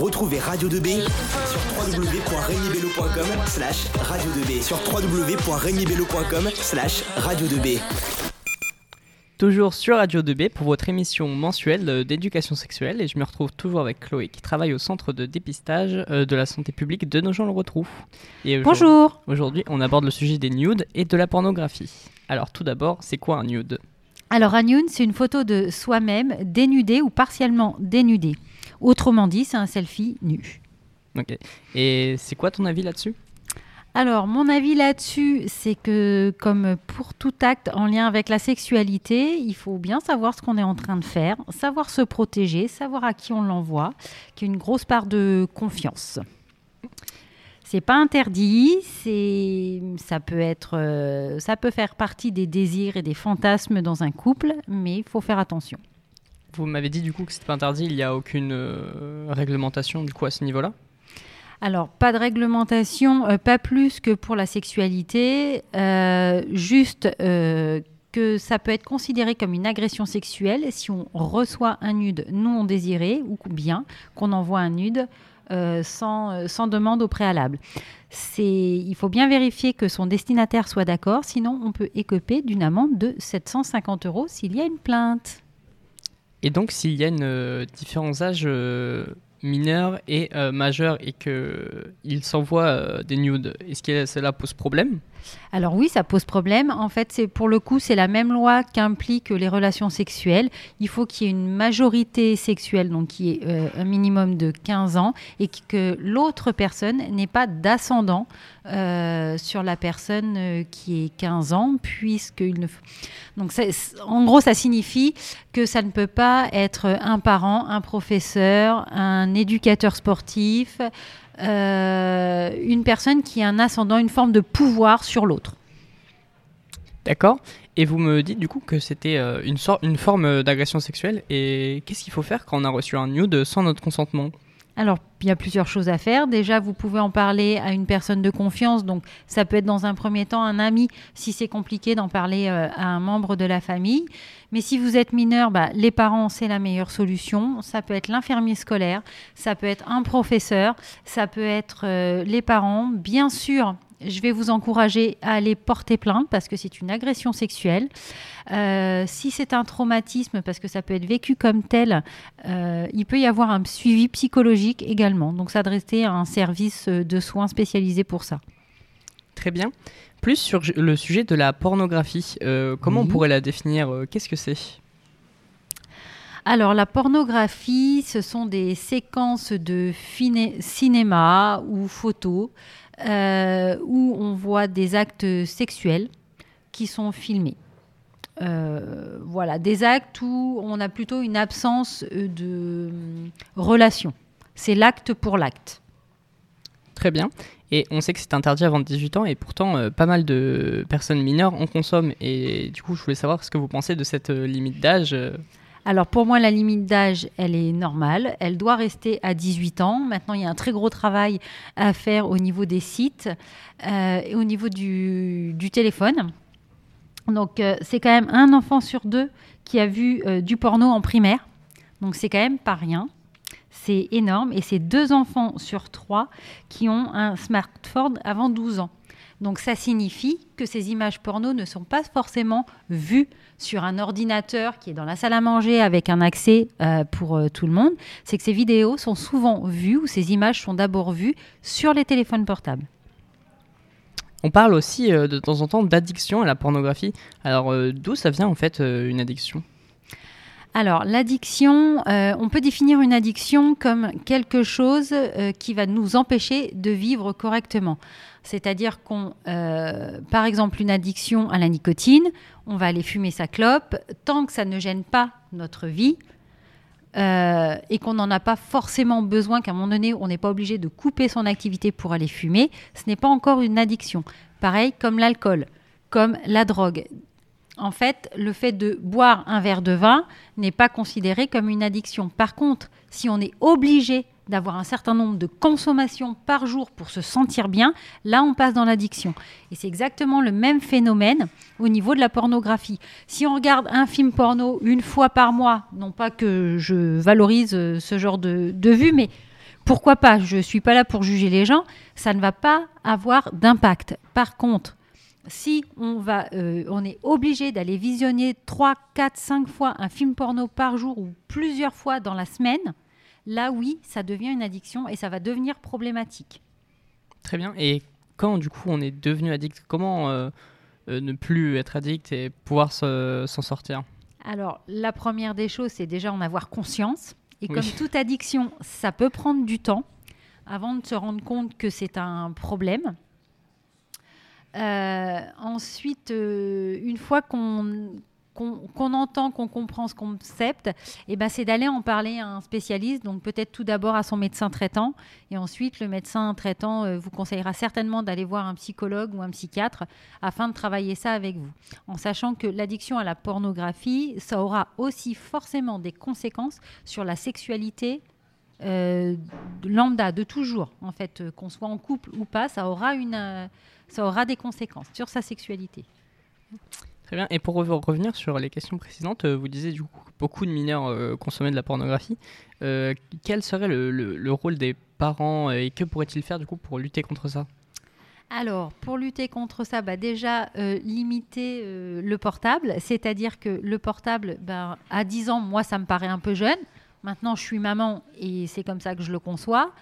Retrouvez Radio 2B sur www.regnibello.com slash radio 2B sur www.regnibello.com slash radio 2B. Toujours sur Radio 2B pour votre émission mensuelle d'éducation sexuelle et je me retrouve toujours avec Chloé qui travaille au centre de dépistage euh, de la santé publique de nos gens le retrouvent. Et Bonjour Aujourd'hui on aborde le sujet des nudes et de la pornographie. Alors tout d'abord c'est quoi un nude? Alors un nude c'est une photo de soi-même dénudé ou partiellement dénudé. Autrement dit c'est un selfie nu. Ok. Et c'est quoi ton avis là-dessus? Alors, mon avis là-dessus, c'est que comme pour tout acte en lien avec la sexualité, il faut bien savoir ce qu'on est en train de faire, savoir se protéger, savoir à qui on l'envoie, qui est une grosse part de confiance. C'est pas interdit, c'est ça peut être euh, ça peut faire partie des désirs et des fantasmes dans un couple, mais il faut faire attention. Vous m'avez dit du coup que c'était pas interdit, il n'y a aucune euh, réglementation du coup à ce niveau-là? Alors, pas de réglementation, euh, pas plus que pour la sexualité, juste que ça peut être considéré comme une agression sexuelle si on reçoit un nude non désiré ou bien qu'on envoie un nude sans, sans, demande au préalable. Il faut bien vérifier que son destinataire soit d'accord, sinon on peut écoper d'une amende de 750 euros s'il y a une plainte. Et donc s'il y a une, différents âges mineur et euh, majeur et qu'il s'envoie euh, des nudes, est-ce que cela pose problème? Alors oui, ça pose problème. En fait, c'est pour le coup, c'est la même loi qu'implique les relations sexuelles. Il faut qu'il y ait une majorité sexuelle, donc qui est euh, un minimum de 15 ans, et que l'autre personne n'ait pas d'ascendant euh, sur la personne euh, qui est 15 ans, puisqu'il ne. Donc, en gros, ça signifie que ça ne peut pas être un parent, un professeur, un éducateur sportif. Euh, une personne qui a un ascendant, une forme de pouvoir sur l'autre. D'accord. Et vous me dites du coup que c'était euh, une, une forme d'agression sexuelle. Et qu'est-ce qu'il faut faire quand on a reçu un nude sans notre consentement? Alors, il y a plusieurs choses à faire. Déjà, vous pouvez en parler à une personne de confiance. Donc, ça peut être dans un premier temps un ami, si c'est compliqué d'en parler euh, à un membre de la famille. Mais si vous êtes mineur, bah, les parents, c'est la meilleure solution. Ça peut être l'infirmier scolaire, ça peut être un professeur, ça peut être euh, les parents. Bien sûr, je vais vous encourager à aller porter plainte parce que c'est une agression sexuelle. Euh, si c'est un traumatisme, parce que ça peut être vécu comme tel, euh, il peut y avoir un suivi psychologique également. Donc s'adresser à un service de soins spécialisé pour ça. Très bien. Plus sur le sujet de la pornographie, euh, comment on pourrait la définir Qu'est-ce que c'est? Alors la pornographie, ce sont des séquences de cinéma ou photos euh, où on voit des actes sexuels qui sont filmés. Euh, voilà, des actes où on a plutôt une absence de relation. C'est l'acte pour l'acte. Très bien. Et on sait que c'est interdit avant 18 ans et pourtant euh, pas mal de personnes mineures en consomment. Et du coup, je voulais savoir ce que vous pensez de cette limite d'âge. Alors pour moi, la limite d'âge, elle est normale. Elle doit rester à 18 ans. Maintenant, il y a un très gros travail à faire au niveau des sites euh, et au niveau du, téléphone. Donc euh, c'est quand même un enfant sur deux qui a vu euh, du porno en primaire. Donc c'est quand même pas rien. C'est énorme. Et c'est deux enfants sur trois qui ont un smartphone avant 12 ans. Donc ça signifie que ces images porno ne sont pas forcément vues sur un ordinateur qui est dans la salle à manger avec un accès euh, pour euh, tout le monde. C'est que ces vidéos sont souvent vues ou ces images sont d'abord vues sur les téléphones portables. On parle aussi euh, de temps en temps d'addiction à la pornographie. Alors d'où ça vient en fait une addiction? Alors, l'addiction, on peut définir une addiction comme quelque chose qui va nous empêcher de vivre correctement. C'est-à-dire qu'on, euh, par exemple, une addiction à la nicotine, on va aller fumer sa clope tant que ça ne gêne pas notre vie. Euh, et qu'on n'en a pas forcément besoin, qu'à un moment donné, on n'est pas obligé de couper son activité pour aller fumer, ce n'est pas encore une addiction. Pareil comme l'alcool, comme la drogue. En fait, le fait de boire un verre de vin n'est pas considéré comme une addiction. Par contre, si on est obligé d'avoir un certain nombre de consommations par jour pour se sentir bien, là on passe dans l'addiction. Et c'est exactement le même phénomène au niveau de la pornographie. Si on regarde un film porno une fois par mois, non pas que je valorise euh, ce genre de, de vue, mais pourquoi pas? Je ne suis pas là pour juger les gens, ça ne va pas avoir d'impact. Par contre, si on, va, euh, on est obligé d'aller visionner 3, 4, 5 fois un film porno par jour ou plusieurs fois dans la semaine, là oui, ça devient une addiction et ça va devenir problématique. Très bien. Et quand du coup on est devenu addict, comment euh, euh, ne plus être addict et pouvoir s'en sortir? Alors la première des choses, c'est déjà en avoir conscience. Et comme toute addiction, ça peut prendre du temps avant de se rendre compte que c'est un problème. Euh, ensuite, euh, une fois qu'on qu'on entend, qu'on comprend ce concept, et eh ben c'est d'aller en parler à un spécialiste, donc peut-être tout d'abord à son médecin traitant, et ensuite le médecin traitant euh, vous conseillera certainement d'aller voir un psychologue ou un psychiatre afin de travailler ça avec vous, en sachant que l'addiction à la pornographie, ça aura aussi forcément des conséquences sur la sexualité lambda de toujours, en fait, qu'on soit en couple ou pas, ça aura une ça aura des conséquences sur sa sexualité. Très bien. Et pour revenir sur les questions précédentes, euh, vous disiez du coup que beaucoup de mineurs euh, consommaient de la pornographie. Euh, quel serait le, rôle des parents et que pourraient-ils faire du coup pour lutter contre ça? Alors, pour lutter contre ça, bah déjà, limiter le portable. C'est-à-dire que le portable, ben, à 10 ans, moi, ça me paraît un peu jeune. Maintenant, je suis maman et c'est comme ça que je le conçois.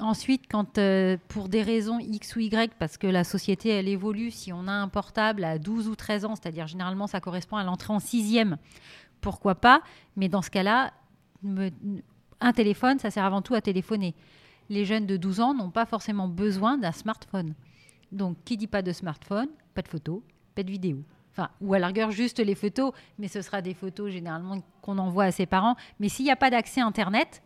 Ensuite, quand euh, pour des raisons X ou Y, parce que la société, elle évolue, si on a un portable à 12 ou 13 ans, c'est-à-dire généralement ça correspond à l'entrée en sixième, pourquoi pas? Mais dans ce cas-là, un téléphone, ça sert avant tout à téléphoner. Les jeunes de 12 ans n'ont pas forcément besoin d'un smartphone. Donc, qui dit pas de smartphone? Pas de photos, pas de vidéos. Ou à la rigueur, juste les photos, mais ce sera des photos généralement qu'on envoie à ses parents. Mais s'il n'y a pas d'accès Internet,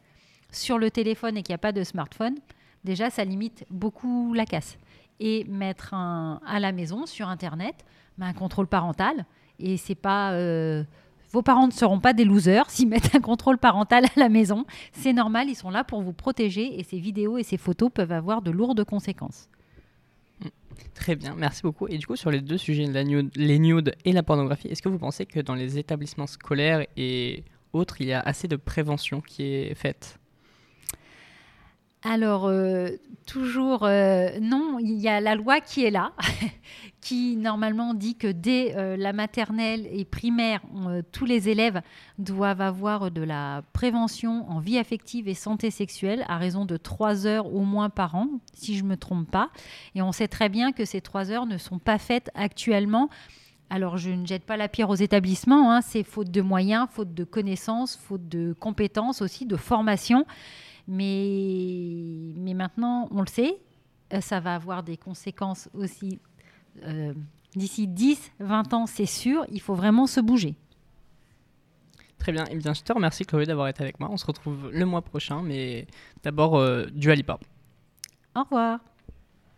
sur le téléphone et qu'il n'y a pas de smartphone, déjà, ça limite beaucoup la casse. Et mettre un, à la maison, sur Internet, ben, un contrôle parental. Et c'est pas. Euh, vos parents ne seront pas des losers s'ils mettent un contrôle parental à la maison. C'est normal, ils sont là pour vous protéger et ces vidéos et ces photos peuvent avoir de lourdes conséquences. Très bien, merci beaucoup. Et du coup, sur les deux sujets, les nudes et la pornographie, est-ce que vous pensez que dans les établissements scolaires et autres, il y a assez de prévention qui est faite? Alors, euh, toujours, euh, non, il y a la loi qui est là, qui normalement dit que dès euh, la maternelle et primaire, tous les élèves doivent avoir de la prévention en vie affective et santé sexuelle à raison de trois heures au moins par an, si je ne me trompe pas. Et on sait très bien que ces trois heures ne sont pas faites actuellement. Alors, je ne jette pas la pierre aux établissements, hein, c'est faute de moyens, faute de connaissances, faute de compétences aussi, de formation. Mais, mais maintenant, on le sait, euh, ça va avoir des conséquences aussi. Euh, d'ici 10, 20 ans, c'est sûr, il faut vraiment se bouger. Très bien. Et eh bien, je te remercie, Chloé, d'avoir été avec moi. On se retrouve le mois prochain, mais d'abord, euh, du Alipa. Au revoir.